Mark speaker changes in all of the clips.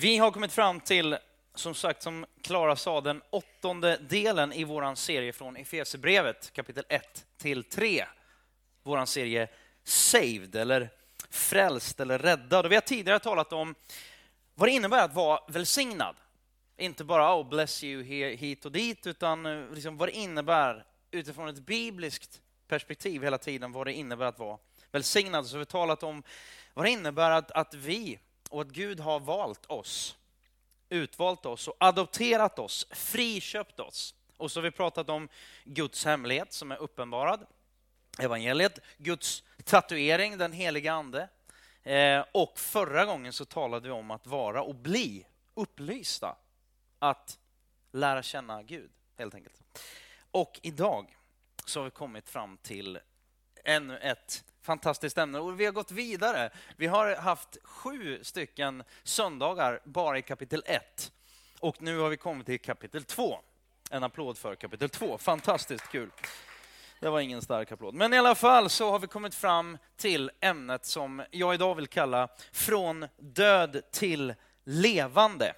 Speaker 1: Vi har kommit fram till, som sagt, som Klara sa, den åttonde delen i vår serie från Efesierbrevet, kapitel 1 till 3. Vår serie Saved, eller frälst eller räddad. Och vi har tidigare talat om vad det innebär att vara välsignad. Inte bara oh, bless you hit och dit, utan eh, liksom vad det innebär utifrån ett bibliskt perspektiv hela tiden, vad det innebär att vara välsignad. Så vi har talat om vad det innebär att, att vi och att Gud har valt oss, utvalt oss och adopterat oss, friköpt oss. Och så har vi pratat om Guds hemlighet som är uppenbarad, evangeliet, Guds tatuering, den heliga ande. Eh, och förra gången så talade vi om att vara och bli upplysta, att lära känna Gud, helt enkelt. Och idag så har vi kommit fram till ännu ett fantastiskt ämne. Och vi har gått vidare. Vi har haft sju stycken söndagar bara i kapitel 1. Och nu har vi kommit till kapitel 2. En applåd för kapitel 2. Fantastiskt kul. Det var ingen stark applåd. Men i alla fall så har vi kommit fram till ämnet som jag idag vill kalla Från död till levande.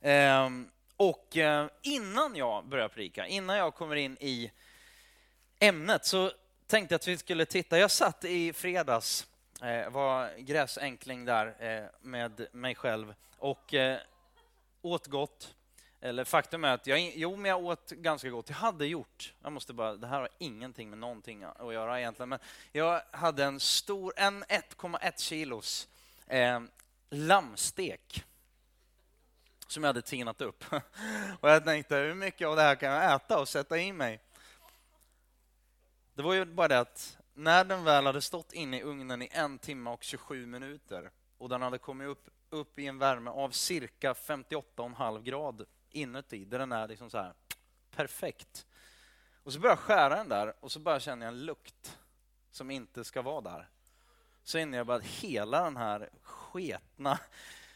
Speaker 1: Ehm, och eh, innan jag börjar prika, innan jag kommer in i ämnet så tänkte att vi skulle titta. Jag satt i fredags, eh, var gräsänkling där eh, med mig själv och eh, åt gott. Eller faktum är att jag, jo, men jag åt ganska gott. Jag hade gjort, jag måste bara, det här har ingenting med någonting att göra egentligen, men jag hade en stor, en 1,1 kilos eh, lammstek som jag hade tinat upp. Och jag tänkte, hur mycket av det här kan jag äta och sätta i mig? Det var ju bara det att när den väl hade stått inne i ugnen i en timme och 27 minuter och den hade kommit upp, upp i en värme av cirka 58,5 grad inuti, där den är liksom så här perfekt. Och så börjar jag skära den där och så bara känner jag en lukt som inte ska vara där. Så inser jag bara att hela den här sketna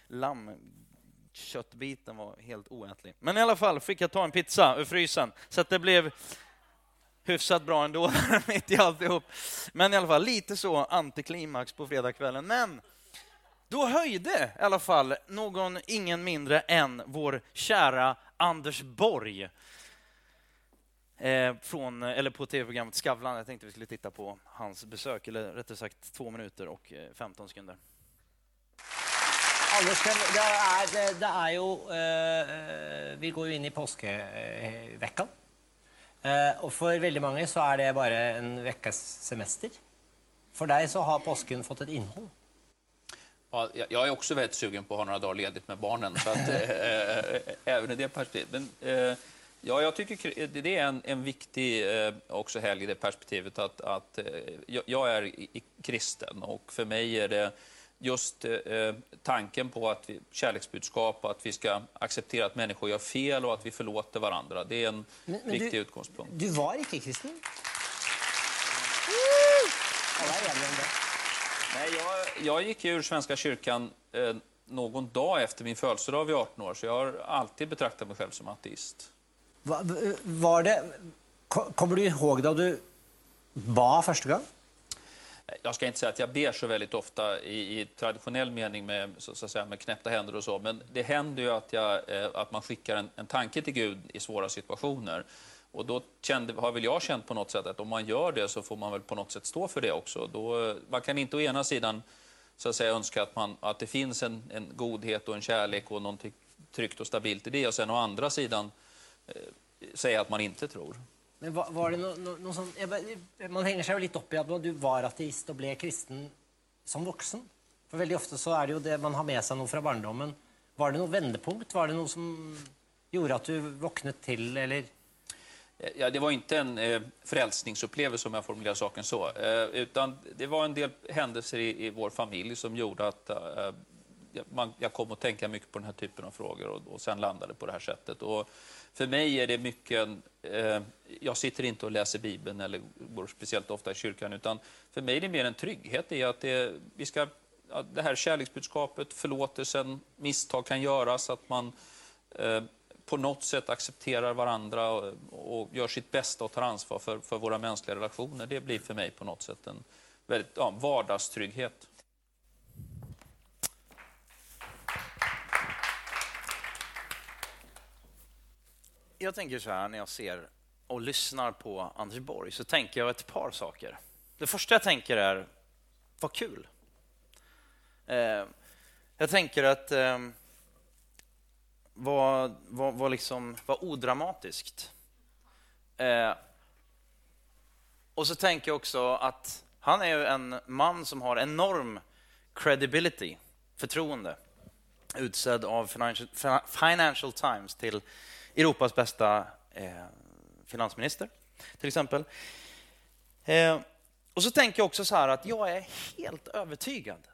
Speaker 1: lammköttbiten var helt oätlig. Men i alla fall fick jag ta en pizza ur frysen, så att det blev hyfsat bra ändå, mitt i alltihop. Men i alla fall lite så antiklimax på fredagskvällen. Men då höjde i alla fall någon, ingen mindre än vår kära Anders Borg eh, från, eller på tv-programmet Skavlan. Jag tänkte vi skulle titta på hans besök, eller rättare sagt två minuter och eh, 15 sekunder.
Speaker 2: Anders, det är, det är ju, eh, eh, vi går ju in i påskveckan. Eh, och för väldigt många så er det bare en veckas semester. For deg så har påsken fått ett innehåll.
Speaker 3: Ja, jag är också väldigt sugen på att ha några dagar ledigt med barnen, så att, äh, även i det perspektivet. Men, äh, ja, jag tycker det är en, en viktig eh, äh, också helg i det perspektivet att, att eh, jag, jag, är kristen och för mig är det just eh, tanken på att vi, kärleksbudskap och att vi ska acceptera att människor gör fel och att vi förlåter varandra. Det är en men, men viktig
Speaker 2: du,
Speaker 3: utgångspunkt.
Speaker 2: Du var inte kristen? Mm.
Speaker 3: Nej, jag, jag gick ur Svenska kyrkan eh, någon dag efter min födelsedag vid 18 år, så jag har alltid betraktat mig själv som ateist.
Speaker 2: Va, var det, kommer du ihåg då du bad första gången?
Speaker 3: Jag ska inte säga att jag ber så väldigt ofta i, i traditionell mening med, så, så, att säga, med knäppta händer och så, men det händer ju att, jag, eh, att man skickar en, en tanke till Gud i svåra situationer. Och då kände, har väl jag känt på något sätt att om man gör det så får man väl på något sätt stå för det också. Då, man kan inte å ena sidan så att säga, önska att, man, att det finns en, en godhet och en kärlek och något tryggt och stabilt i det och sen å andra sidan eh, säga att man inte tror.
Speaker 2: Men var, var det no, no, no sån, man hänger sig lite upp i att du var ateist och blev kristen som vuxen. För väldigt ofta så är det ju det man har med sig något från barndomen. Var det någon vändpunkt? Var det något som gjorde att du vaknade till eller?
Speaker 3: Ja, det var inte en eh, frälsningsupplevelse om jag formulerar saken så. Eh, utan det var en del händelser i, i vår familj som gjorde att eh, man, jag kom att tänka mycket på den här typen av frågor och, och sen landade på det här sättet. Och för mig är det mycket, eh, jag sitter inte och läser Bibeln eller går speciellt ofta i kyrkan, utan för mig är det mer en trygghet i att det, vi ska, att det här kärleksbudskapet, förlåtelsen, misstag kan göras, att man eh, på något sätt accepterar varandra och, och, gör sitt bästa och tar ansvar för, för våra mänskliga relationer. Det blir för mig på något sätt en väldigt, ja, vardagstrygghet.
Speaker 1: Jag tänker så här när jag ser och lyssnar på Anders Borg så tänker jag ett par saker. Det första jag tänker är, vad kul. Eh, jag tänker att eh, vad, vad, vad, liksom, vad odramatiskt. Eh, och så tänker jag också att han är ju en man som har enorm credibility, förtroende, utsedd av Financial, Financial Times till Europas bästa eh, finansminister, till exempel. Eh, och så tänker jag också så här att jag är helt övertygad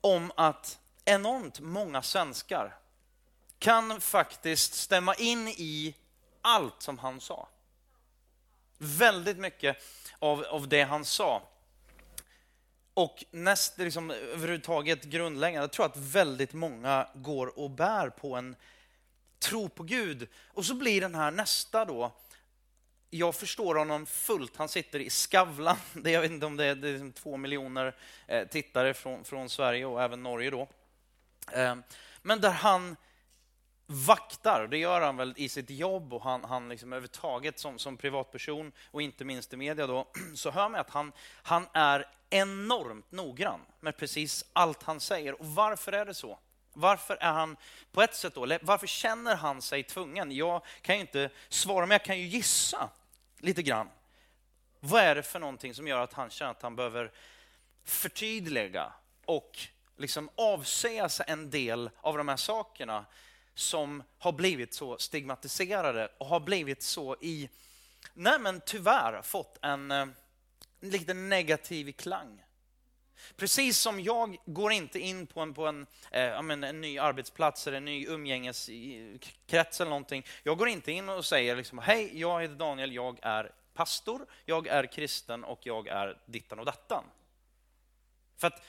Speaker 1: om att enormt många svenskar kan faktiskt stämma in i allt som han sa. Väldigt mycket av, av det han sa. Och näst, liksom, överhuvudtaget grundläggande, jag tror att väldigt många går och bär på en tro på Gud. Och så blir den här nästa då, jag förstår honom fullt. Han sitter i Skavlan. Det, jag vet inte om det är, det är liksom två miljoner eh, tittare från, från, Sverige och även Norge då. Ehm, men där han vaktar, det gör han väl i sitt jobb och han, han liksom överhuvudtaget som, som privatperson och inte minst i media då, så hör man att han, han är enormt noggrann med precis allt han säger. Och varför är det så? Varför är han på ett sätt då, varför känner han sig tvungen? Jag kan ju inte svara, men jag kan ju gissa lite grann. Vad är det för någonting som gör att han känner att han behöver förtydliga och liksom avsäga sig en del av de här sakerna som har blivit så stigmatiserade och har blivit så i, nej men tyvärr fått en, en lite negativ klang. Precis som jag går inte in på en, på en, eh, men, en ny arbetsplats eller en ny umgängeskrets eller någonting. Jag går inte in och säger liksom, hej, jag heter Daniel, jag är pastor, jag är kristen och jag är dittan och dattan. För att,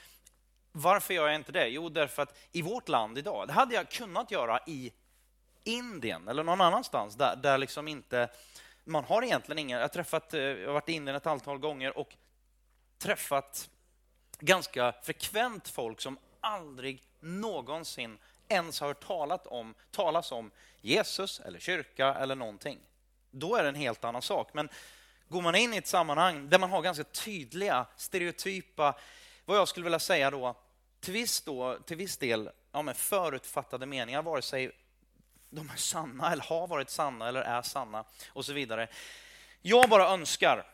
Speaker 1: varför gör jag inte det? Jo, därför att i vårt land idag, det hade jag kunnat göra i Indien eller någon annanstans där, där liksom inte man har egentligen ingen... Jag har, träffat, eh, jag har varit i Indien ett antal gånger och träffat ganska frekvent folk som aldrig någonsin ens har hört talat om, talas om Jesus eller kyrka eller någonting. Då är det en helt annan sak. Men går man in i ett sammanhang där man har ganska tydliga, stereotypa, vad jag skulle vilja säga då, till viss, då, till viss del ja, men förutfattade meningar, vare sig de är sanna eller har varit sanna eller är sanna och så vidare. Jag bara önskar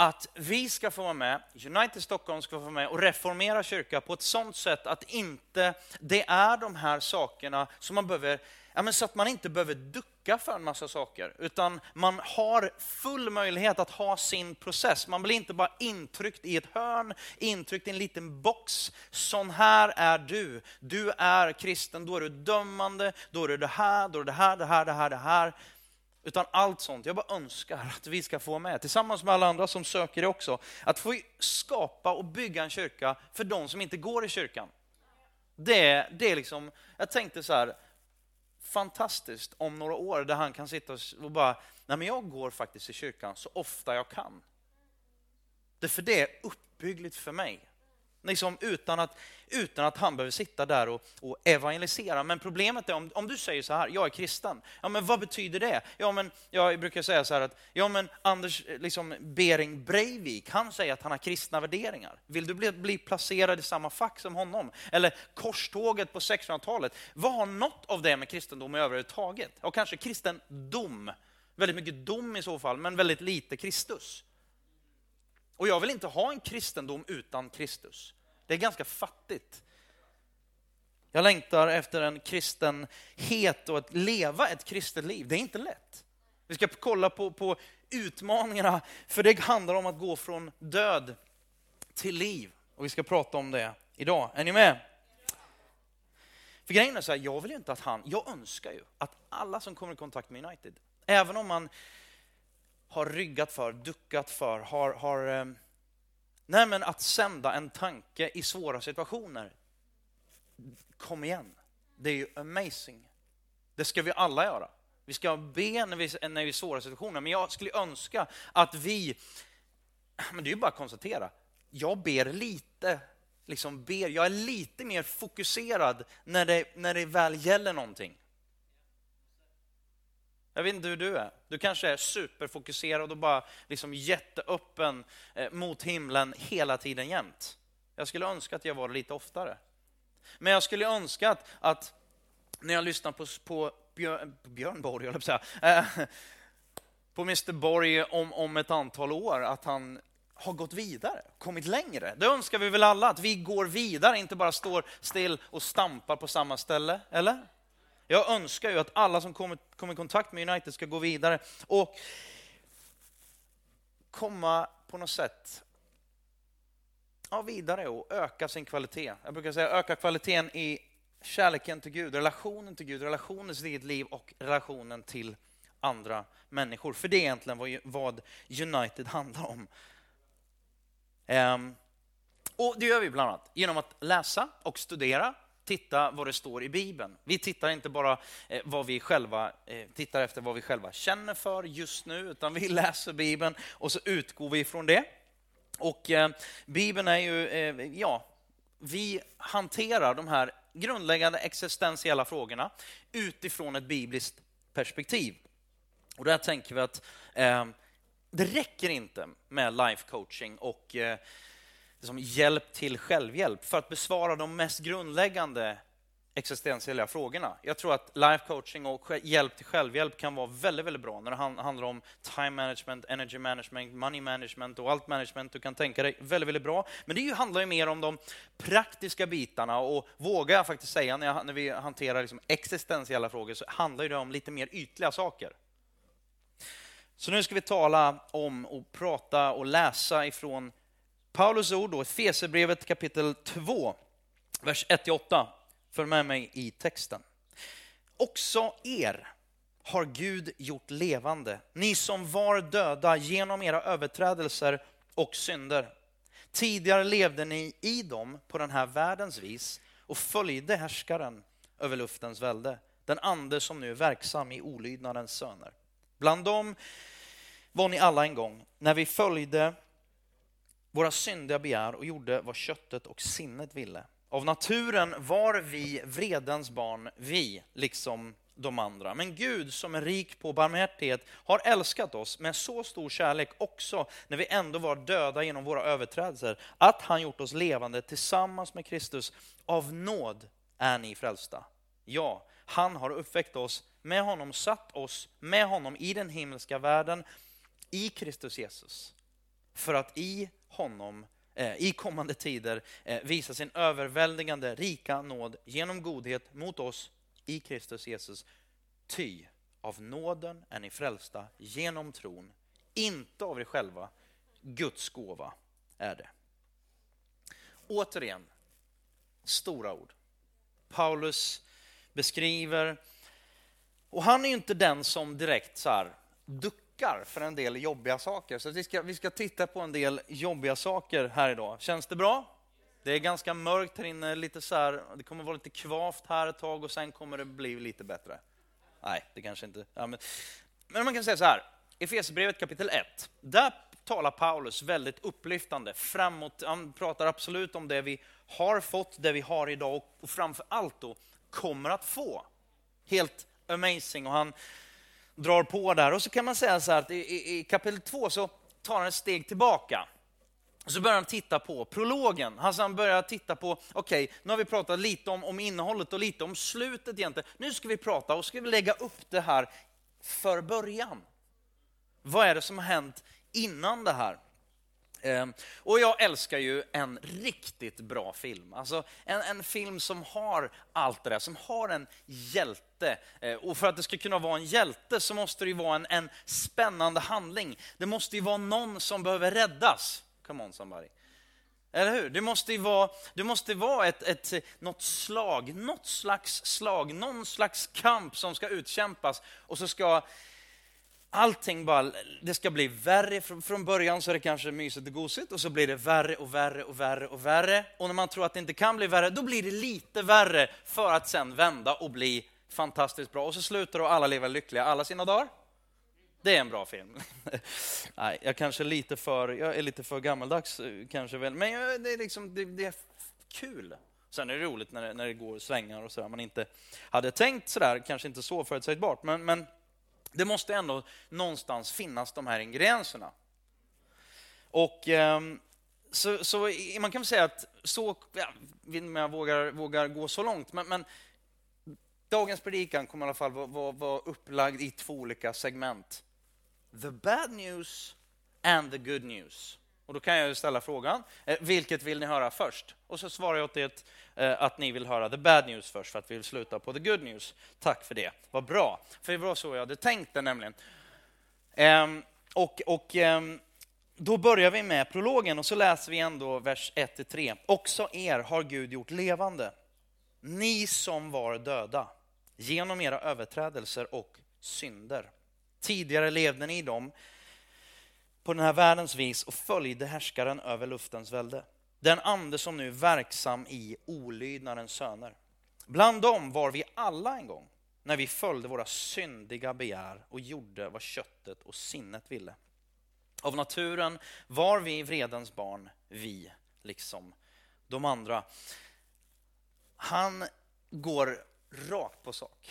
Speaker 1: att vi ska få vara med, United Stockholm ska få vara med och reformera kyrkan på ett sådant sätt att inte det är de här sakerna som man behöver, ja men så att man inte behöver ducka för en massa saker, utan man har full möjlighet att ha sin process. Man blir inte bara intryckt i ett hörn, intryckt i en liten box. Sån här är du. Du är kristen, då är du dömande, då är du det här, då är det här, det här, det här, det här. Utan allt sånt. Jag bara önskar att vi ska få med, tillsammans med alla andra som söker det också, att få skapa och bygga en kyrka för de som inte går i kyrkan. Det, det är liksom, jag tänkte så här, fantastiskt om några år där han kan sitta och bara, nej men jag går faktiskt i kyrkan så ofta jag kan. Det för det är uppbyggligt för mig. Liksom utan, att, utan att han behöver sitta där och, och evangelisera. Men problemet är om, om du säger så här, jag är kristen. Ja, men vad betyder det? Ja, men jag brukar säga så här att, ja men Anders eh, liksom, Bering Breivik, han säger att han har kristna värderingar. Vill du bli, bli placerad i samma fack som honom? Eller korståget på 1600-talet, vad har något av det med kristendom överhuvudtaget? Och kanske kristendom, väldigt mycket dom i så fall, men väldigt lite Kristus. Och jag vill inte ha en kristendom utan Kristus. Det är ganska fattigt. Jag längtar efter en kristenhet och att leva ett kristet liv. Det är inte lätt. Vi ska kolla på, på utmaningarna, för det handlar om att gå från död till liv. Och vi ska prata om det idag. Är ni med? För grejen är så här, jag vill ju inte att han, jag önskar ju att alla som kommer i kontakt med United, även om man har ryggat för, duckat för, har, har ehm, Nej, men att sända en tanke i svåra situationer. Kom igen, det är ju amazing. Det ska vi alla göra. Vi ska be när vi, när vi är i svåra situationer, men jag skulle önska att vi... Men det är ju bara att konstatera, jag ber lite, liksom ber, jag är lite mer fokuserad när det, när det väl gäller någonting. Jag vet inte hur du är. Du kanske är superfokuserad och bara liksom jätteöppen eh, mot himlen hela tiden jämt. Jag skulle önska att jag var det lite oftare. Men jag skulle önska att, att när jag lyssnar på, på Björn, Björn Borg, jag säga, eh, på Mr Borg om, om ett antal år, att han har gått vidare, kommit längre. Det önskar vi väl alla, att vi går vidare, inte bara står still och stampar på samma ställe, eller? Jag önskar ju att alla som kommer, kommer i kontakt med United ska gå vidare och komma på något sätt ja, vidare och öka sin kvalitet. Jag brukar säga öka kvaliteten i kärleken till Gud, relationen till Gud, relationen till sitt eget liv och relationen till andra människor. För det är egentligen vad United handlar om. Ehm, och Det gör vi bland annat genom att läsa och studera, titta vad det står i Bibeln. Vi tittar inte bara eh, vad vi själva eh, tittar efter vad vi själva känner för just nu, utan vi läser Bibeln och så utgår vi ifrån det. Och eh, Bibeln är ju, ja, vi hanterar de här grundläggande existentiella frågorna utifrån ett bibliskt perspektiv. Och där tänker vi att eh, det räcker inte med life coaching och eh, liksom hjälp till självhjälp för att besvara de mest grundläggande existentiella frågorna. Jag tror att life coaching och hjälp till självhjälp kan vara väldigt, väldigt bra när det handlar om time management, energy management, money management och allt management du kan tänka dig. Väldigt, väldigt bra. Men det handlar ju mer om de praktiska bitarna och vågar jag faktiskt säga när, jag, när vi hanterar liksom existentiella frågor så handlar det om lite mer ytliga saker. Så nu ska vi tala om och prata och läsa ifrån Paulus ord, då, Efesierbrevet kapitel 2, vers 1-8. Följ med mig i texten. Också er har Gud gjort levande, ni som var döda genom era överträdelser och synder. Tidigare levde ni i dem på den här världens vis och följde härskaren över luftens välde, den ande som nu är verksam i olydnadens söner. Bland dem var ni alla en gång, när vi följde våra syndiga begär och gjorde vad köttet och sinnet ville. Av naturen var vi vredens barn, vi, liksom de andra. Men Gud som är rik på barmhärtighet har älskat oss med så stor kärlek också när vi ändå var döda genom våra överträdelser, att han gjort oss levande tillsammans med Kristus. Av nåd är ni frälsta. Ja, han har uppväckt oss med honom, satt oss med honom i den himmelska världen, i Kristus Jesus. För att i honom eh, i kommande tider eh, visa sin överväldigande rika nåd genom godhet mot oss i Kristus Jesus. Ty av nåden är ni frälsta genom tron, inte av er själva. Guds gåva är det. Återigen, stora ord. Paulus beskriver, och han är ju inte den som direkt så här, duckar duckar för en del jobbiga saker. Så vi ska, vi ska titta på en del jobbiga saker här idag. Känns det bra? Det är ganska mörkt här inne, lite så här, det kommer vara lite kvavt här ett tag och sen kommer det bli lite bättre. Nej, det kanske inte... Ja, men, men man kan säga så här, Efesierbrevet kapitel 1, där talar Paulus väldigt upplyftande framåt. Han pratar absolut om det vi har fått, det vi har idag och framför allt då kommer att få. Helt amazing. Och han drar på där. Och så kan man säga så här att i, i kapitel 2 så tar han ett steg tillbaka. Så börjar han titta på prologen. Alltså han börjar titta på, okej, okay, nu har vi pratat lite om, om innehållet och lite om slutet egentligen. Nu ska vi prata och ska vi lägga upp det här för början. Vad är det som har hänt innan det här? Ehm, och jag älskar ju en riktigt bra film. Alltså en, en, film som har allt det där, som har en hjälte. Eh, och för att det ska kunna vara en hjälte så måste det ju vara en, en spännande handling. Det måste ju vara någon som behöver räddas. Come on somebody. Eller hur? Det måste ju vara, det måste vara ett, ett, något slag, något slags slag, någon slags kamp som ska utkämpas. Och så ska allting bara, det ska bli värre. Från början så är det kanske mysigt och gosigt och så blir det värre och värre och värre och värre. Och när man tror att det inte kan bli värre, då blir det lite värre för att sen vända och bli fantastiskt bra. Och så slutar och alla lever lyckliga alla sina dagar. Det är en bra film. Nej, jag kanske är lite för, jag är lite för gammaldags eh, kanske väl, men det är liksom, det, det är kul. Sen är det roligt när det, när det går svängar och sådär man inte hade tänkt sådär, kanske inte så förutsägbart, men, men det måste ändå någonstans finnas de här ingredienserna. Och ehm, så, så man kan väl säga att så, ja, jag vågar, vågar gå så långt, men, men dagens predikan kommer i alla fall vara, vara, vara upplagd i två olika segment. The bad news and the good news. Och Då kan jag ställa frågan, eh, vilket vill ni höra först? Och så svarar jag åt det Eh, att ni vill höra the bad news först, för att vi vill sluta på the good news. Tack för det, vad bra. För det var så jag hade tänkt det nämligen. Ehm, och, och ehm, då börjar vi med prologen och så läser vi ändå vers 1-3. Också er har Gud gjort levande, ni som var döda, genom era överträdelser och synder. Tidigare levde ni i dem på den här världens vis och följde härskaren över luftens välde. Den ande som nu är verksam i olydnadens söner. Bland dem var vi alla en gång, när vi följde våra syndiga begär och gjorde vad köttet och sinnet ville. Av naturen var vi vredens barn, vi, liksom de andra. Han går rakt på sak.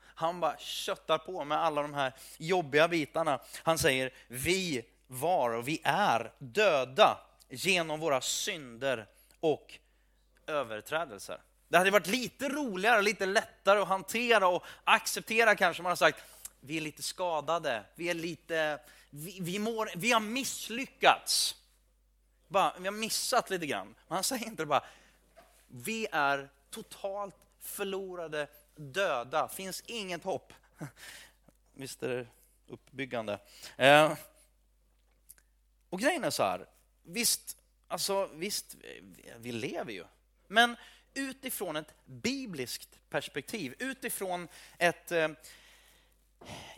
Speaker 1: Han bara köttar på med alla de här jobbiga bitarna. Han säger, vi var och vi är döda genom våra synder och överträdelser. Det hade varit lite roligare, lite lättare att hantera och acceptera kanske. Man har sagt, vi är lite skadade, vi är lite, vi, vi, mår, vi har misslyckats. Bara, vi har missat lite grann. Man säger inte bara, vi är totalt förlorade, döda, finns inget hopp. Visst är det uppbyggande. Eh, och grejen är så här, visst, alltså, visst, vi lever ju. Men utifrån ett bibliskt perspektiv, utifrån ett, eh,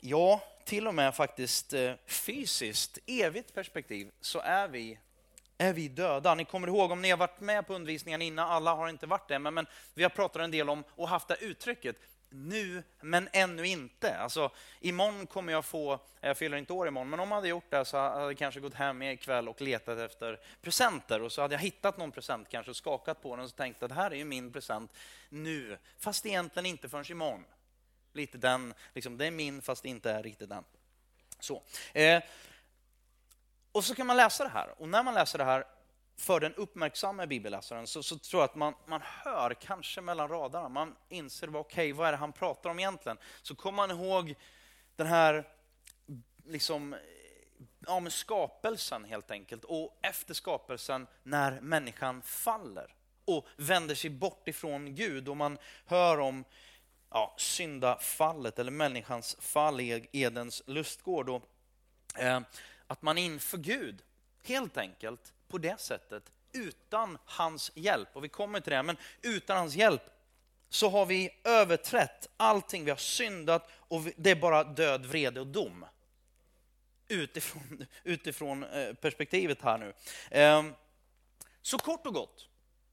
Speaker 1: ja, till och med faktiskt eh, fysiskt, evigt perspektiv, så är vi är vi döda. Ni kommer ihåg om ni har varit med på undervisningen innan, alla har inte varit det, men, men vi har pratat en del om och haft det uttrycket nu, men ännu inte. Alltså, imorgon kommer jag få, jag fyller inte år imorgon, men om jag hade gjort det så hade jag kanske gått hem ikväll och letat efter presenter och så hade jag hittat någon present, kanske och skakat på den och tänkt att det här är ju min present nu, fast egentligen inte förrän imorgon. Lite den, liksom, det är min fast det inte är riktigt den. Så. Eh, och så kan man läsa det här och när man läser det här för den uppmärksamma bibelläsaren så, så, tror jag att man, man hör kanske mellan raderna, man inser okej, okay, vad är det han pratar om egentligen? Så kommer man ihåg den här liksom, ja, med skapelsen helt enkelt och efter skapelsen när människan faller och vänder sig bort ifrån Gud och man hör om ja, syndafallet eller människans fall i Edens lustgård. Och, eh, att man inför Gud helt enkelt på det sättet utan hans hjälp. Och vi kommer till det, men utan hans hjälp så har vi överträtt allting, vi har syndat och det är bara död, vrede och dom. Utifrån, utifrån eh, perspektivet här nu. Ehm, så kort och gott,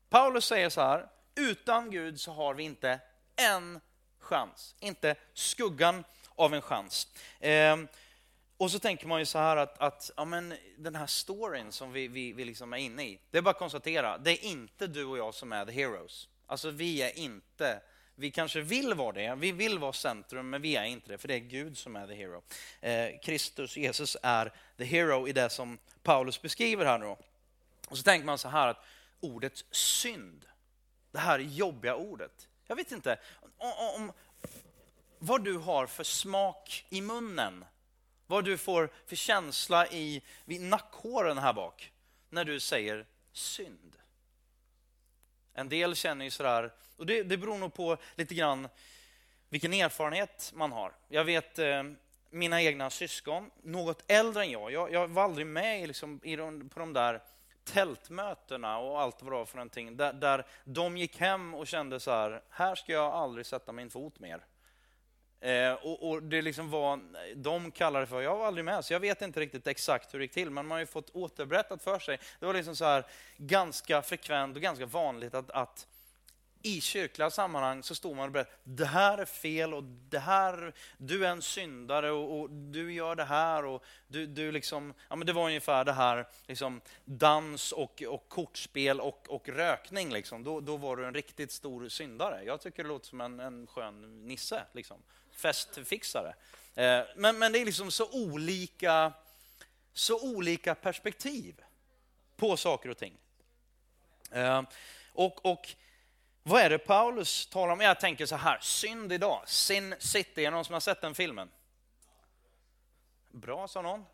Speaker 1: Paulus säger så här, utan Gud så har vi inte en chans, inte skuggan av en chans. Ehm, och så tänker man ju så här att, att ja, men den här storyn som vi, vi, vi liksom är inne i, det är bara att konstatera, det är inte du och jag som är the heroes. Alltså vi är inte, vi kanske vill vara det, vi vill vara centrum, men vi är inte det, för det är Gud som är the hero. Eh, Kristus, Jesus är the hero i det som Paulus beskriver här nu. Och så tänker man så här att ordet synd, det här jobbiga ordet, jag vet inte om, om vad du har för smak i munnen vad du får för känsla i vid nackhåren här bak när du säger synd. En del känner ju sådär, och det, det beror nog på lite grann vilken erfarenhet man har. Jag vet eh, mina egna syskon, något äldre än jag, jag, jag var aldrig med liksom, i de, på de där tältmötena och allt vad det var för någonting, där, där de gick hem och kände så här, här ska jag aldrig sätta min fot mer. Eh, och, och, det liksom var, de kallade det för, jag var aldrig med, så jag vet inte riktigt exakt hur det gick till, men man har ju fått återberättat för sig. Det var liksom så här ganska frekvent och ganska vanligt att, att i kyrkliga sammanhang så står man och berättar, det här är fel och det här, du är en syndare och, och du gör det här och du, du liksom, ja men det var ungefär det här, liksom dans och, och kortspel och, och rökning liksom. Då, då var du en riktigt stor syndare. Jag tycker det låter som en, en skön nisse, liksom. Festfixare. Eh, men, men det är liksom så olika, så olika perspektiv på saker och ting. Eh, och, och vad är det Paulus talar om? Jag tänker så här, synd idag, Sin City, är det någon som har sett den filmen? Bra, sa någon.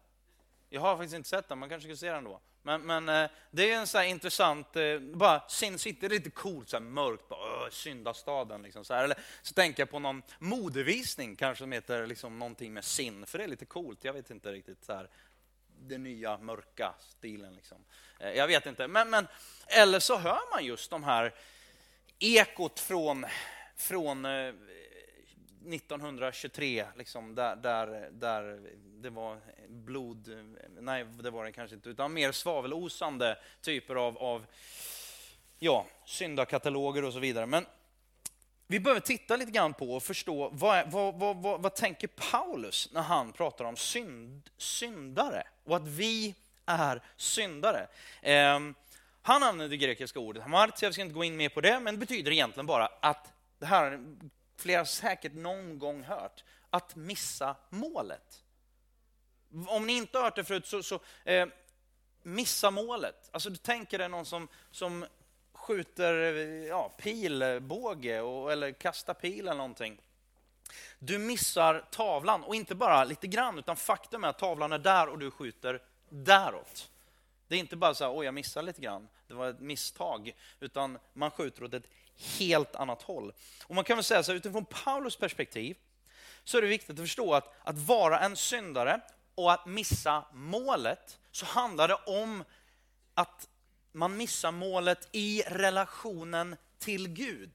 Speaker 1: Jag har faktiskt inte sett den, man kanske ska se den då. Men, men eh, det är en så här intressant, eh, bara Sin City, det är lite coolt, så här mörkt, bara, syndastaden. Liksom, så här. Eller så tänker jag på någon modevisning kanske som heter liksom någonting med sin, för det är lite coolt, jag vet inte riktigt. Så här, den nya mörka stilen. Liksom. Eh, jag vet inte, men, men eller så hör man just de här ekot från, från 1923, liksom, där, där, där det var blod, nej det var det kanske inte, utan mer svavelosande typer av, av ja, syndakataloger och så vidare. Men vi behöver titta lite grann på och förstå vad, vad, vad, vad, vad tänker Paulus när han pratar om synd, syndare och att vi är syndare. Eh, han använder det grekiska ordet hamartia, jag ska inte gå in mer på det, men det betyder egentligen bara att, det här flera säkert någon gång hört, att missa målet. Om ni inte har hört det förut, så, så eh, missa målet. Alltså du tänker dig någon som, som skjuter eh, ja, pilbåge och, eller kastar pil eller någonting. Du missar tavlan, och inte bara lite grann, utan faktum är att tavlan är där och du skjuter däråt. Det är inte bara så här, oj jag missade lite grann, det var ett misstag, utan man skjuter åt ett helt annat håll. Och man kan väl säga så här, utifrån Paulus perspektiv, så är det viktigt att förstå att, att vara en syndare och att missa målet, så handlar det om att man missar målet i relationen till Gud.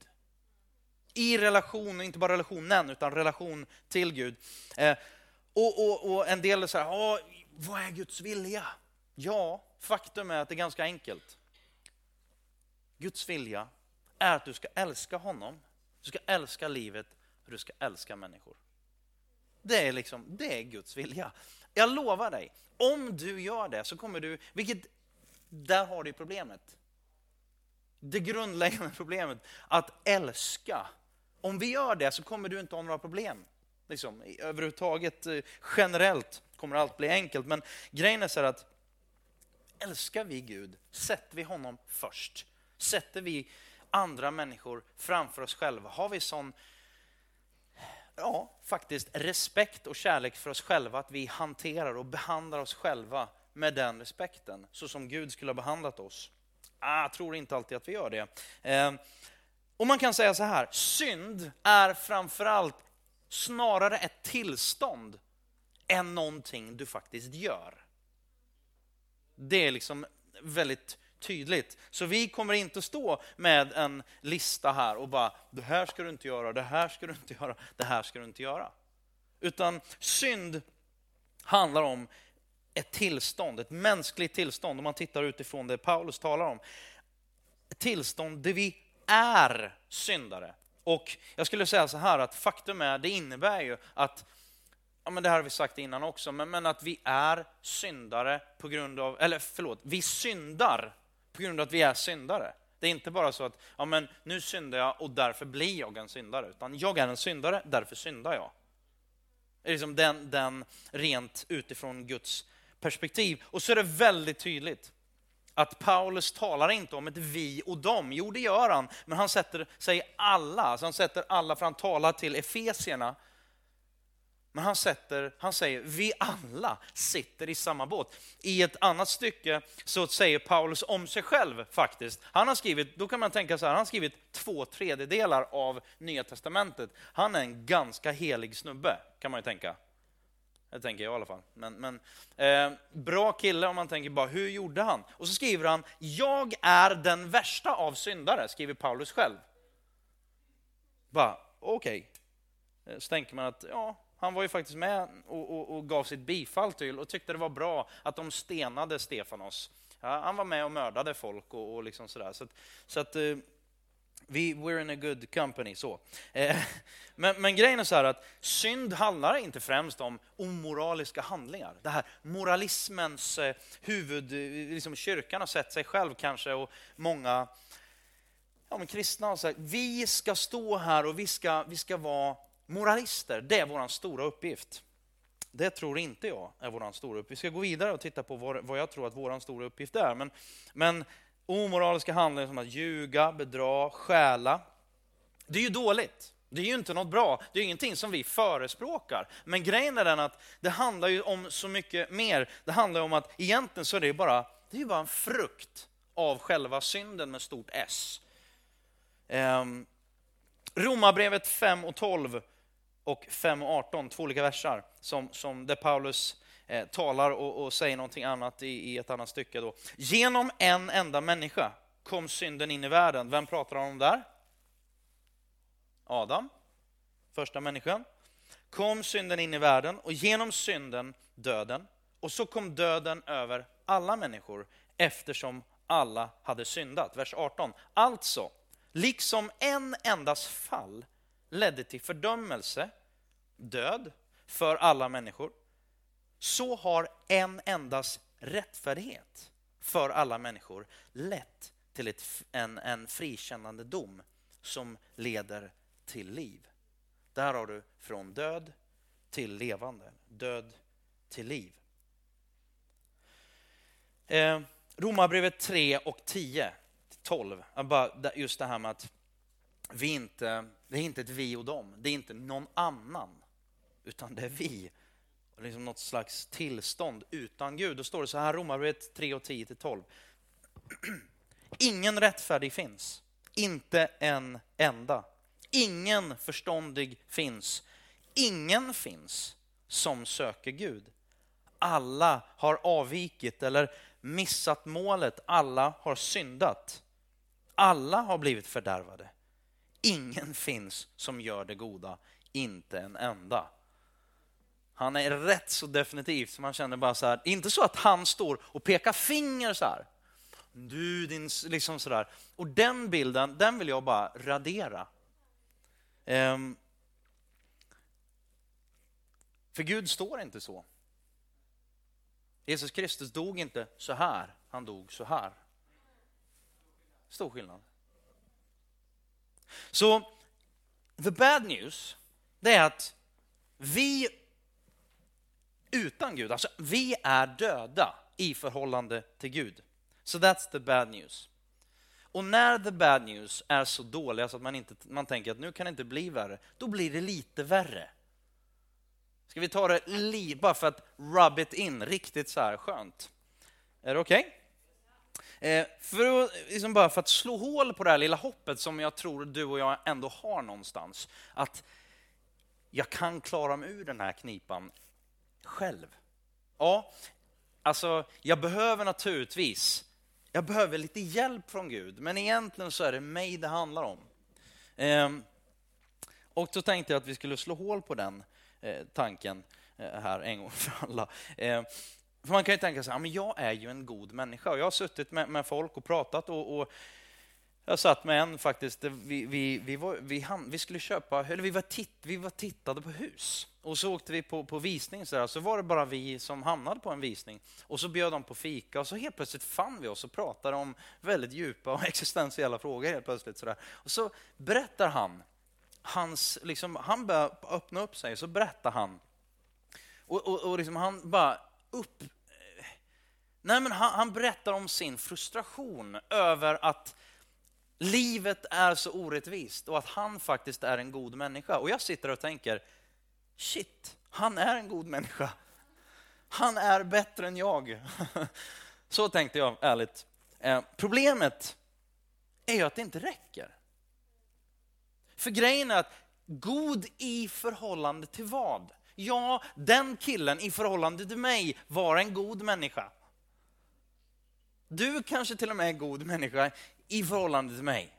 Speaker 1: I relation, inte bara relationen, utan relation till Gud. Eh, och, och, och, en del är så här, vad är Guds vilja? Ja, faktum är att det är ganska enkelt. Guds vilja är att du ska älska honom, du ska älska livet och du ska älska människor. Det är, liksom, det är Guds vilja. Jag lovar dig, om du gör det så kommer du, vilket, där har du problemet. Det grundläggande problemet, att älska. Om vi gör det så kommer du inte ha några problem. Liksom, överhuvudtaget, eh, generellt kommer allt bli enkelt. Men grejen är så här att älskar vi Gud, sätter vi honom först. Sätter vi andra människor framför oss själva. Har vi sån ja, faktiskt respekt och kärlek för oss själva att vi hanterar och behandlar oss själva med den respekten, så som Gud skulle ha behandlat oss. Ah, jag tror inte alltid att vi gör det. Eh, och man kan säga så här, synd är framförallt snarare ett tillstånd än någonting du faktiskt gör. Det är liksom väldigt tydligt. Så vi kommer inte stå med en lista här och bara, det här ska du inte göra, det här ska du inte göra, det här ska du inte göra. Utan synd handlar om ett tillstånd, ett mänskligt tillstånd, om man tittar utifrån det Paulus talar om. Ett tillstånd där vi är syndare. Och jag skulle säga så här att faktum är, det innebär ju att ja, men det här har vi sagt innan också, men, men att vi är syndare på grund av, eller förlåt, vi syndar på grund av att vi är syndare. Det är inte bara så att ja, men nu syndar jag och därför blir jag en syndare, utan jag är en syndare, därför syndar jag. Det är liksom den, den rent utifrån Guds perspektiv. Och så är det väldigt tydligt att Paulus talar inte om ett vi och dem. Jo, det gör han, men han sätter sig alla, alltså han sätter alla, för han talar till Efesierna men han, sätter, han säger, vi alla sitter i samma båt. I ett annat stycke så säger Paulus om sig själv faktiskt. Han har skrivit, då kan man tänka så här, han har skrivit två tredjedelar av Nya Testamentet. Han är en ganska helig snubbe, kan man ju tänka. Det tänker jag i alla fall. Men, men eh, bra kille om man tänker bara, hur gjorde han? Och så skriver han, jag är den värsta av syndare, skriver Paulus själv. Bara, okej. Okay. Så tänker man att, ja, han var ju faktiskt med och, och, och, gav sitt bifall till och tyckte det var bra att de stenade Stefanos. Ja, han var med och mördade folk och, och liksom sådär. Så, att, så att, eh, Vi, we're in a good company. så. Eh, men, men grejen är så här att synd handlar inte främst om omoraliska handlingar. Det här moralismens eh, huvud, eh, liksom kyrkan har sett sig själv kanske och många ja, men kristna har sagt vi ska stå här och vi ska, vi ska vara moralister. Det är vår stora uppgift. Det tror inte jag är vår stora uppgift. Vi ska gå vidare och titta på vad, jag tror att vår stora uppgift är. Men, men omoraliska handlingar som att ljuga, bedra, stjäla. Det är ju dåligt. Det är ju inte något bra. Det är ingenting som vi förespråkar. Men grejen är den att det handlar ju om så mycket mer. Det handlar om att egentligen så är det bara, det är bara en frukt av själva synden med stort S. Um, Romarbrevet 5 och 12 och 5 och 18, två olika versar som, som där Paulus eh, talar och, och, säger någonting annat i, i, ett annat stycke. Då. Genom en enda människa kom synden in i världen. Vem pratar han om där? Adam, första människan. Kom synden in i världen och genom synden döden. Och så kom döden över alla människor eftersom alla hade syndat. Vers 18. Alltså, liksom en endas fall ledde till fördömelse, död, för alla människor, så har en endas rättfärdighet för alla människor lett till ett, en, en frikännande dom som leder till liv. Där har du från död till levande, död till liv. Eh, Romarbrevet 3 och 10 12, just det här med att vi inte, det är inte ett vi och dem, det är inte någon annan, utan det är vi. Liksom något slags tillstånd utan Gud. Då står det så här, Romarbrevet 3 och 10-12. Ingen rättfärdig finns, inte en enda. Ingen förståndig finns, ingen finns som söker Gud. Alla har avvikit eller missat målet, alla har syndat. Alla har blivit fördärvade. Ingen finns som gör det goda, inte en enda. Han är rätt så definitivt som man känner bara så här, inte så att han står och pekar finger så här. Du din, liksom så där. Och den bilden, den vill jag bara radera. Um, för Gud står inte så. Jesus Kristus dog inte så här, han dog så här. Stor skillnad. Så the bad news, det är att vi utan Gud, alltså vi är döda i förhållande till Gud. So that's the bad news. Och när the bad news är så dåliga så alltså att man, inte, man tänker att nu kan det inte bli värre, då blir det lite värre. Ska vi ta det li, bara för att rub it in riktigt så här skönt? Är det okej? Okay? Eh, för att, liksom bara för att slå hål på det här lilla hoppet som jag tror du och jag ändå har någonstans. Att jag kan klara mig ur den här knipan själv. Ja, alltså jag behöver naturligtvis, jag behöver lite hjälp från Gud, men egentligen så är det mig det handlar om. Ehm, och då tänkte jag att vi skulle slå hål på den eh, tanken eh, här en gång för alla. Ehm, för man kan ju tänka sig, ja, men jag är ju en god människa. Och jag har suttit med, med folk och pratat och, och jag satt med en faktiskt, eh, vi, vi, vi, var, vi, vi skulle köpa, eller vi var, titt, vi var tittade på hus. Och så åkte vi på, på visning, så, där, så var det bara vi som hamnade på en visning. Och så bjöd de på fika och så helt plötsligt fann vi oss och pratade om väldigt djupa och existentiella frågor helt plötsligt. Så där. Och så berättar han, hans, liksom, han börjar öppna upp sig, så berättar han. Och, och, och liksom, han bara upp... Eh, nej, men han, han berättar om sin frustration över att livet är så orättvist och att han faktiskt är en god människa. Och jag sitter och tänker, shit, han är en god människa. Han är bättre än jag. Så tänkte jag ärligt. Eh, problemet är ju att det inte räcker. För grejen är att god i förhållande till vad? Ja, den killen i förhållande till mig var en god människa. Du kanske till och med är en god människa i förhållande till mig.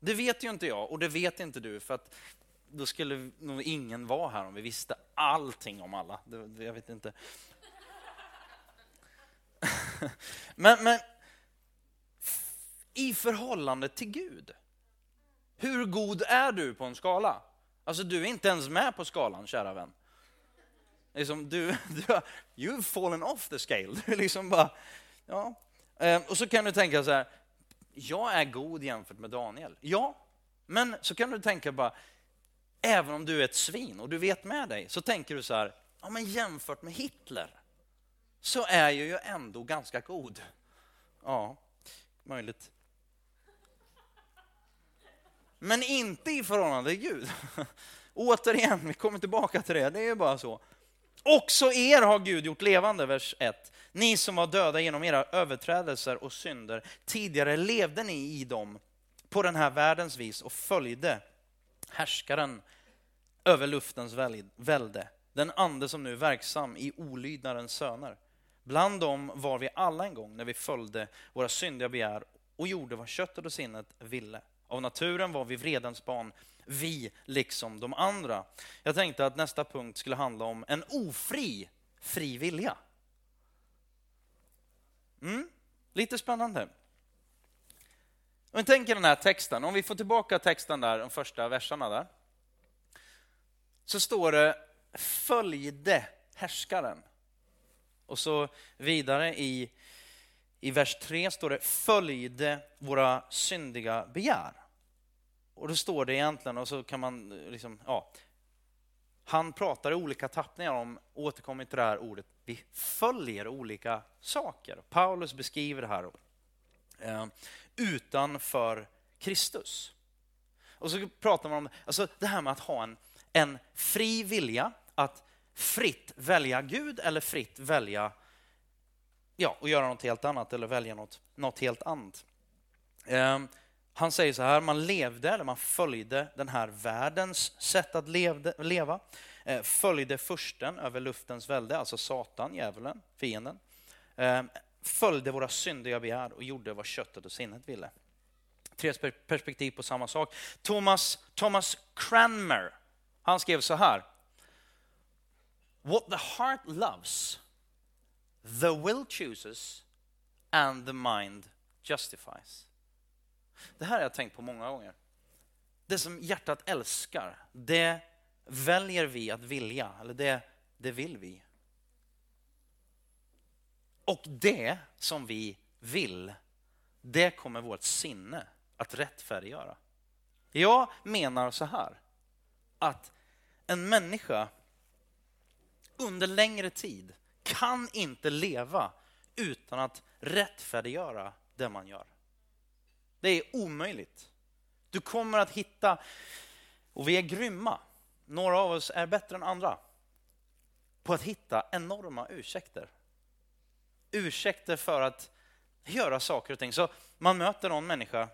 Speaker 1: Det vet ju inte jag och det vet inte du för att då skulle nog ingen vara här om vi visste allting om alla. Jag vet inte. men, men i förhållande till Gud Hur god är du på en skala? Alltså du är inte ens med på skalan, kära vän. Liksom, du, du har, you've fallen off the scale. Du liksom bara, ja. Ehm, och så kan du tänka så här, jag är god jämfört med Daniel. Ja, men så kan du tänka bara, även om du är ett svin och du vet med dig, så tänker du så här, ja men jämfört med Hitler så är jag ju ändå ganska god. Ja, möjligt. Men inte i förhållande till Gud. Återigen, vi kommer tillbaka till det, det är bara så. Också er har Gud gjort levande, vers 1. Ni som var döda genom era överträdelser och synder. Tidigare levde ni i dem på den här världens vis och följde härskaren över luftens välde. Den ande som nu är verksam i olydnadens söner. Bland dem var vi alla en gång när vi följde våra syndiga begär och gjorde vad köttet och sinnet ville. Av naturen var vi vredens barn, vi liksom de andra. Jag tänkte att nästa punkt skulle handla om en ofri fri vilja. Mm, lite spännande. Om vi tänker den här texten, om vi får tillbaka texten där, de första verserna där. Så står det följde härskaren. Och så vidare i, i vers 3 står det följde våra syndiga begär. Och då står det egentligen, och så kan man eh, liksom, ja. Han pratar i olika tappningar om, återkommer till det här ordet, vi följer olika saker. Paulus beskriver det här eh, utanför Kristus. Och så pratar man om alltså det här med att ha en, en fri vilja, att fritt välja Gud eller fritt välja ja, och göra något helt annat eller välja något, något helt annat. Eh, han säger så här, man levde, eller man följde den här världens sätt att levde, leva. Eh, följde försten över luftens välde, alltså Satan, djävulen, fienden. Eh, följde våra syndiga begär och gjorde vad köttet och sinnet ville. Tre perspektiv på samma sak. Thomas, Thomas Cranmer, han skrev så här. What the heart loves, the will chooses and the mind justifies. Det här har jag tänkt på många gånger. Det som hjärtat älskar, det väljer vi att vilja, eller det, det vill vi. Och det som vi vill, det kommer vårt sinne att rättfärdiggöra. Jag menar så här, att en människa under längre tid kan inte leva utan att rättfärdiggöra det man gör. Det är omöjligt. Du kommer att hitta, och vi är grymma, några av oss är bättre än andra, på att hitta enorma ursäkter. Ursäkter för att göra saker och ting. Så man möter någon människa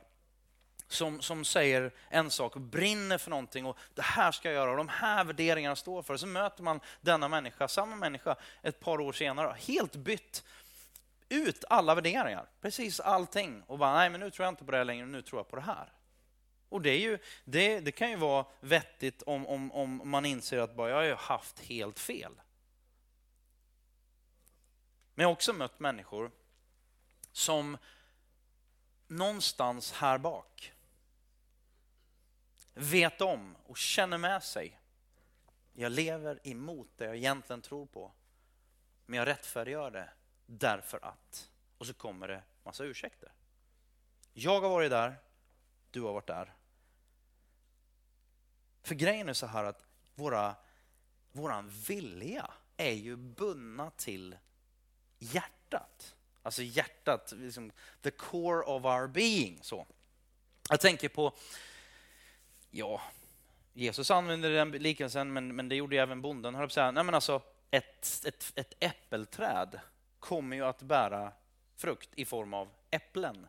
Speaker 1: som, som säger en sak och brinner för någonting och det här ska jag göra och de här värderingarna står för. Så möter man denna människa, samma människa, ett par år senare, helt bytt ut alla värderingar, precis allting och bara nej men nu tror jag inte på det här längre, nu tror jag på det här. Och det, är ju, det, det kan ju vara vettigt om, om, om man inser att bara, jag har haft helt fel. Men jag har också mött människor som någonstans här bak vet om och känner med sig. Jag lever emot det jag egentligen tror på. Men jag rättfärdiggör det därför att. Och så kommer det massa ursäkter. Jag har varit där, du har varit där. För grejen är så här att våra, våran vilja är ju bundna till hjärtat. Alltså hjärtat, liksom the core of our being. Så. Jag tänker på, ja, Jesus använde den liknelsen, men, men det gjorde även bonden. Höll på säga. Nej, men alltså, ett, ett, ett äppelträd kommer ju att bära frukt i form av äpplen,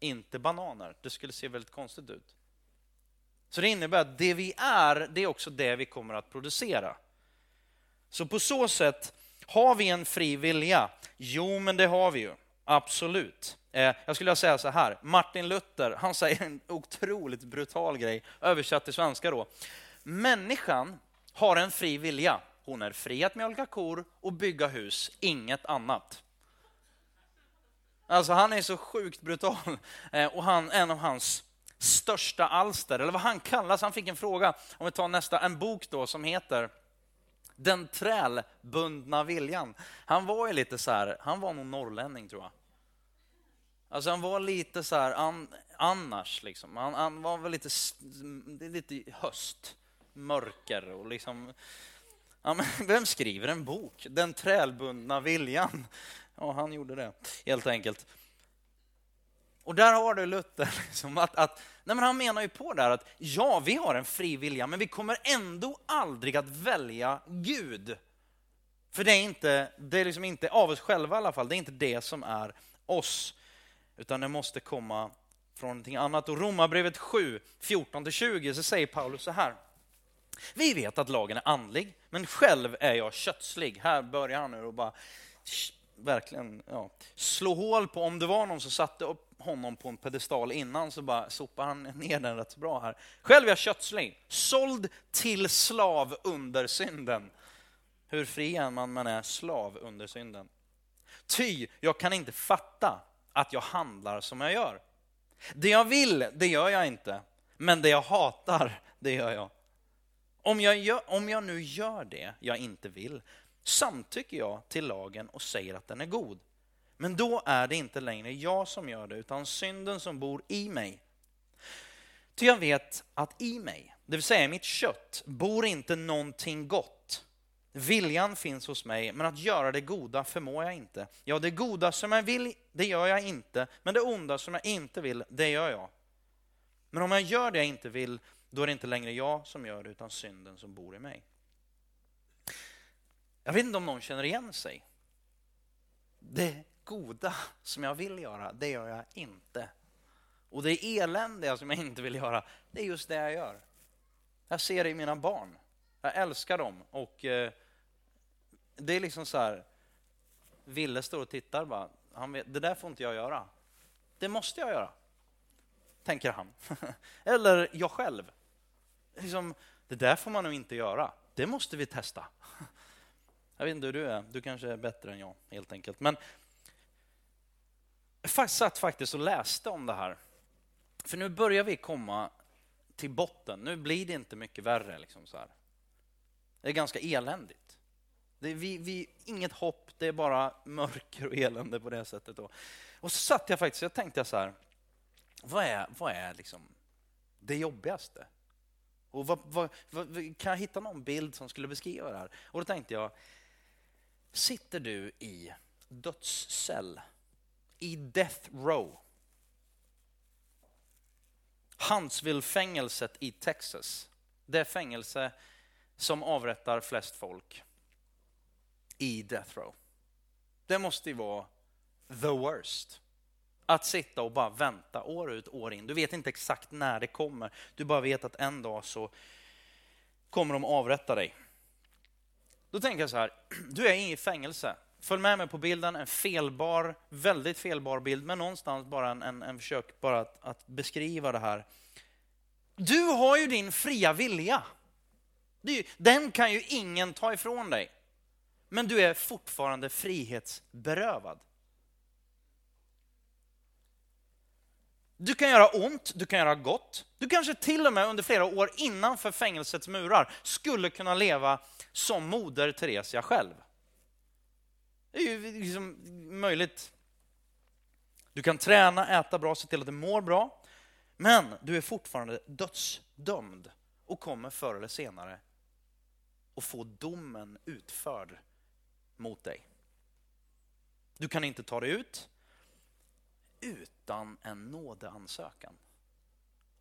Speaker 1: inte bananer. Det skulle se väldigt konstigt ut. Så det innebär att det vi är, det är också det vi kommer att producera. Så på så sätt, har vi en fri vilja? Jo, men det har vi ju. Absolut. Eh, jag skulle säga så här, Martin Luther, han säger en otroligt brutal grej, översatt till svenska då. Människan har en fri vilja. Hon är fri att mjölka kor och bygga hus, inget annat. Alltså han är så sjukt brutal. Eh, och han, en av hans största alster, eller vad han kallas. Han fick en fråga, om vi tar nästa, en bok då som heter Den trälbundna viljan. Han var ju lite så här, han var nog norrlänning tror jag. Alltså han var lite så här an, annars liksom. Han, han, var väl lite, lite höst, mörker och liksom Ja, men vem skriver en bok? Den trälbundna viljan. Ja, han gjorde det, helt enkelt. Och där har du Luther. Liksom, att, att, nej men han menar ju på där att ja, vi har en fri vilja, men vi kommer ändå aldrig att välja Gud. För det är inte, det är liksom inte av oss själva i alla fall, det är inte det som är oss. Utan det måste komma från någonting annat. Och Romarbrevet 7, 14-20 så säger Paulus så här. Vi vet att lagen är andlig, men själv är jag kötslig. Här börjar han nu och bara verkligen ja, slå hål på, om det var någon som satte upp honom på en pedestal innan så bara sopar han ner den rätt bra här. Själv är jag kötslig, såld till slav under synden. Hur fri är man man är slav under synden? Ty jag kan inte fatta att jag handlar som jag gör. Det jag vill, det gör jag inte. Men det jag hatar, det gör jag. Om jag, gör, om jag nu gör det jag inte vill, samtycker jag till lagen och säger att den är god. Men då är det inte längre jag som gör det, utan synden som bor i mig. Ty jag vet att i mig, det vill säga i mitt kött, bor inte någonting gott. Viljan finns hos mig, men att göra det goda förmår jag inte. Ja, det goda som jag vill, det gör jag inte, men det onda som jag inte vill, det gör jag. Men om jag gör det jag inte vill, då är det inte längre jag som gör det, utan synden som bor i mig. Jag vet inte om någon känner igen sig. Det goda som jag vill göra, det gör jag inte. Och det eländiga som jag inte vill göra, det är just det jag gör. Jag ser det i mina barn. Jag älskar dem och eh, det är liksom så här. Ville står och tittar bara. Han vet, det där får inte jag göra. Det måste jag göra, tänker han. Eller jag själv. Liksom, det där får man nog inte göra. Det måste vi testa. Jag vet inte hur du är. Du kanske är bättre än jag, helt enkelt. Men jag satt faktiskt och läste om det här. För nu börjar vi komma till botten. Nu blir det inte mycket värre. Liksom så här. Det är ganska eländigt. Det är vi, vi, inget hopp, det är bara mörker och elände på det sättet. Då. Och så satt jag faktiskt och tänkte så här, vad är, vad är liksom det jobbigaste? Och vad, vad, vad, kan jag hitta någon bild som skulle beskriva det här? Och då tänkte jag, sitter du i dödscell i Death Row. Huntsville-fängelset i Texas. Det fängelse som avrättar flest folk i Death Row. Det måste ju vara the worst. Att sitta och bara vänta år ut, år in. Du vet inte exakt när det kommer. Du bara vet att en dag så kommer de avrätta dig. Då tänker jag så här, du är i fängelse. Följ med mig på bilden, en felbar, väldigt felbar bild, men någonstans bara en, en, en försök bara att, att, beskriva det här. Du har ju din fria vilja. Ju, den kan ju ingen ta ifrån dig. Men du är fortfarande frihetsberövad. Du kan göra ont, du kan göra gott. Du kanske till och med under flera år innanför fängelsets murar skulle kunna leva som moder Teresia själv. Det är ju liksom möjligt. Du kan träna, äta bra, se till att du mår bra. Men du är fortfarande dödsdömd och kommer förr eller senare att få domen utförd mot dig. Du kan inte ta dig ut utan en nådeansökan.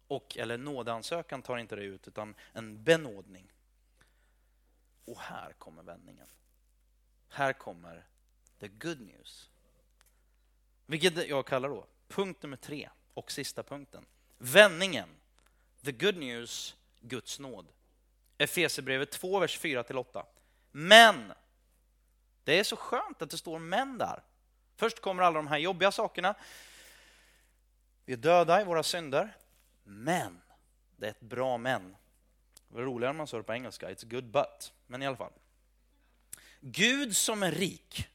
Speaker 1: Och, eller nådeansökan tar inte dig ut, utan en benådning. Och här kommer vändningen. Här kommer the good news. Vilket jag kallar då punkt nummer tre och sista punkten. Vändningen. The good news, Guds nåd. Efesierbrevet 2, vers 4-8. Men, det är så skönt att det står men där. Först kommer alla de här jobbiga sakerna. Vi är döda i våra synder. Men, det är ett bra men. Det var roligare om man sa det på engelska, it's good but. Men i alla fall. Gud som är rik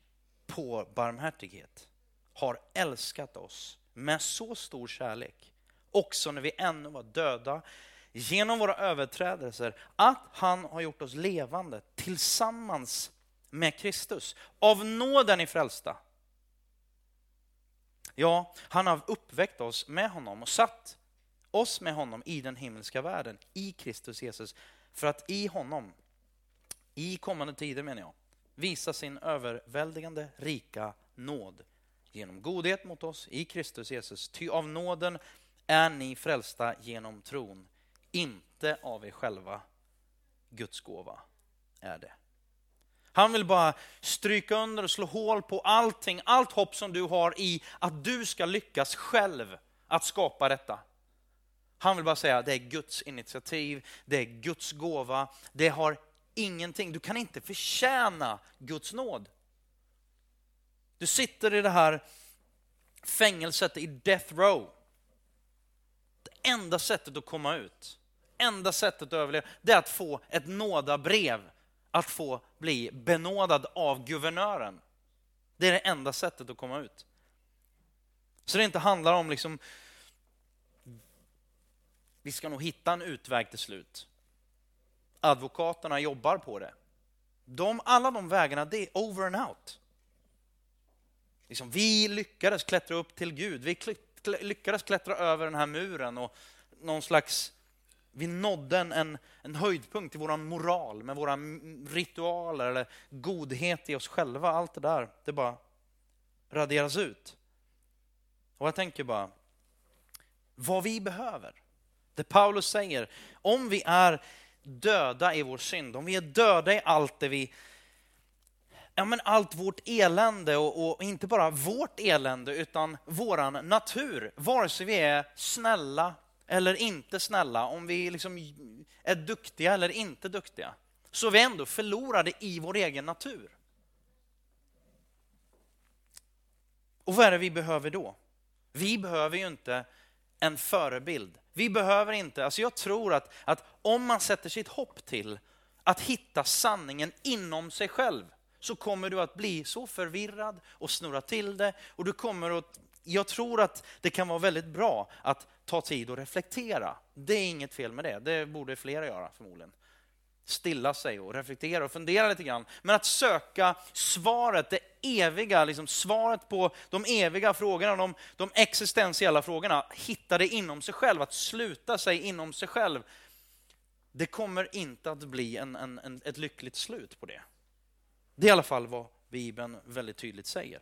Speaker 1: på barmhärtighet har älskat oss med så stor kärlek också när vi ännu var döda genom våra överträdelser, att han har gjort oss levande tillsammans med Kristus. Av nåden i frälsta. Ja, han har uppväckt oss med honom och satt oss med honom i den himmelska världen, i Kristus Jesus, för att i honom, i kommande tider menar jag, visa sin överväldigande rika nåd genom godhet mot oss i Kristus Jesus. Ty av nåden är ni frälsta genom tron, inte av er själva. Guds gåva är det. Han vill bara stryka under och slå hål på allting, allt hopp som du har i att du ska lyckas själv att skapa detta. Han vill bara säga att det är Guds initiativ, det är Guds gåva, det har ingenting, du kan inte förtjäna Guds nåd. Du sitter i det här fängelset i death row. Det enda sättet att komma ut, enda sättet att överleva, det är att få ett nådabrev. Att få bli benådad av guvernören. Det är det enda sättet att komma ut. Så det inte handlar om liksom, vi ska nog hitta en utväg till slut. Advokaterna jobbar på det. De, alla de vägarna, det är over and out. Liksom, vi lyckades klättra upp till Gud. Vi lyckades klättra över den här muren och någon slags... Vi nådde en, en höjdpunkt i vår moral med våra ritualer eller godhet i oss själva. Allt det där, det bara raderas ut. Och jag tänker bara, vad vi behöver. Det Paulus säger, om vi är döda i vår synd, om vi är döda i allt det vi ja, men allt vårt elände och, och, inte bara vårt elände utan våran natur. Vare sig vi är snälla eller inte snälla, om vi liksom är duktiga eller inte duktiga, så är vi ändå förlorade i vår egen natur. Och vad är det vi behöver då? Vi behöver ju inte en förebild. Vi behöver inte, alltså jag tror att, att om man sätter sitt hopp till att hitta sanningen inom sig själv, så kommer du att bli så förvirrad och snurra till det. Och du kommer att, jag tror att det kan vara väldigt bra att ta tid och reflektera. Det är inget fel med det, det borde fler göra förmodligen. Stilla sig och reflektera och fundera lite grann. Men att söka svaret, det eviga, liksom svaret på de eviga frågorna, de, de existentiella frågorna, hitta det inom sig själv, att sluta sig inom sig själv. Det kommer inte att bli en, en, en ett lyckligt slut på det. Det är i alla fall vad Bibeln väldigt tydligt säger.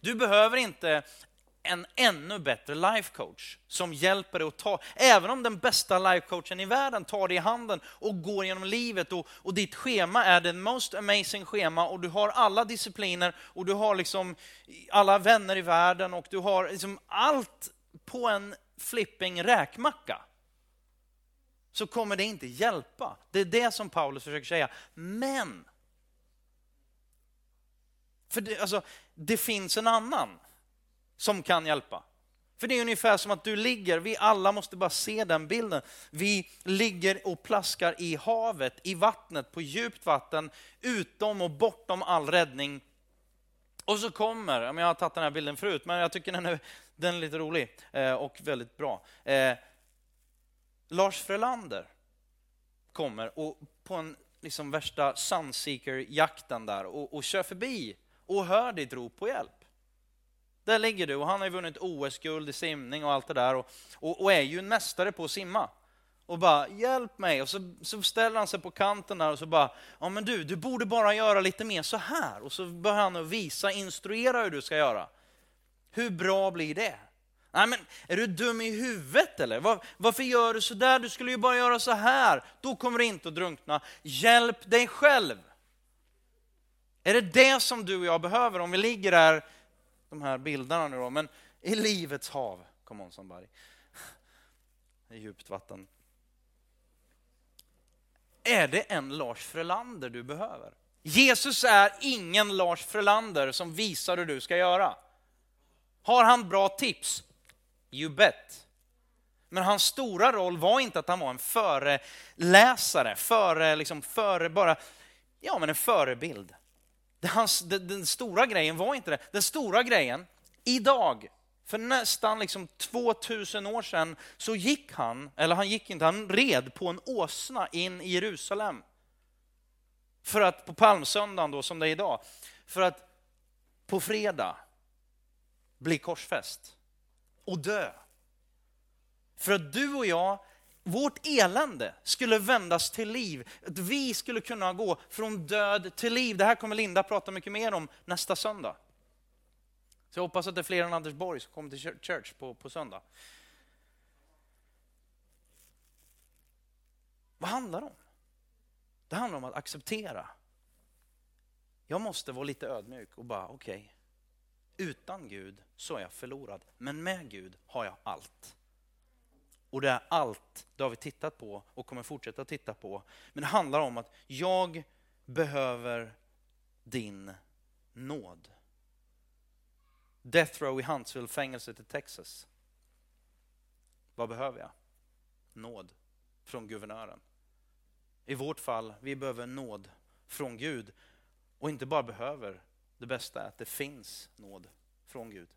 Speaker 1: Du behöver inte en ännu bättre life coach som hjälper dig att ta, även om den bästa life coachen i världen tar dig i handen och går genom livet och, och ditt schema är det most amazing schema och du har alla discipliner och du har liksom alla vänner i världen och du har liksom allt på en flipping räkmacka så kommer det inte hjälpa. Det är det som Paulus försöker säga. Men för det, alltså, det finns en annan som kan hjälpa. För det är ungefär som att du ligger, vi alla måste bara se den bilden. Vi ligger och plaskar i havet, i vattnet, på djupt vatten, utom och bortom all räddning. Och så kommer, jag har tagit den här bilden förut, men jag tycker den är, den är lite rolig eh, och väldigt bra. Eh, Lars Frölander kommer och på en liksom värsta sunseeker-jakten där och, och kör förbi och hör ditt rop på hjälp. Där ligger du och han har ju vunnit OS-guld i simning och allt det där och, och, och, är ju en mästare på att simma. Och bara, hjälp mig. Och så, så ställer han sig på kanten där och så bara, ja men du, du borde bara göra lite mer så här. Och så börjar han att visa, instruera hur du ska göra. Hur bra blir det? Nej men, är du dum i huvudet eller? Var, varför gör du så där? Du skulle ju bara göra så här. Då kommer du inte att drunkna. Hjälp dig själv. Är det det som du och jag behöver om vi ligger där, de här bilderna nu då, men i livets hav, come on somebody, i djupt vatten. Är det en Lars Frölander du behöver? Jesus är ingen Lars Frölander som visar hur du ska göra. Har han bra tips? You bet. Men hans stora roll var inte att han var en föreläsare, före, liksom, före bara, ja men en förebild. Hans, den, den stora grejen var inte det. Den stora grejen, idag, För nästan liksom 2000 år sedan så gick han, eller han gick inte, han red på en åsna in i Jerusalem. För att på palmsöndagen då, som det är idag, för att på fredag bli korsfäst och dö. För att du och jag, vårt elände skulle vändas till liv. Att vi skulle kunna gå från död till liv. Det här kommer Linda prata mycket mer om nästa söndag. Så jag hoppas att det är fler än Anders Borg som kommer till church på, på söndag. Vad handlar det om? Det handlar om att acceptera. Jag måste vara lite ödmjuk och bara okej, okay, utan Gud så är jag förlorad. Men med Gud har jag allt. Och det är allt, det har vi tittat på och kommer fortsätta titta på. Men det handlar om att jag behöver din nåd. Death Row i Huntsville, fängelset i Texas. Vad behöver jag? Nåd från guvernören. I vårt fall, vi behöver nåd från Gud. Och inte bara behöver, det bästa är att det finns nåd från Gud.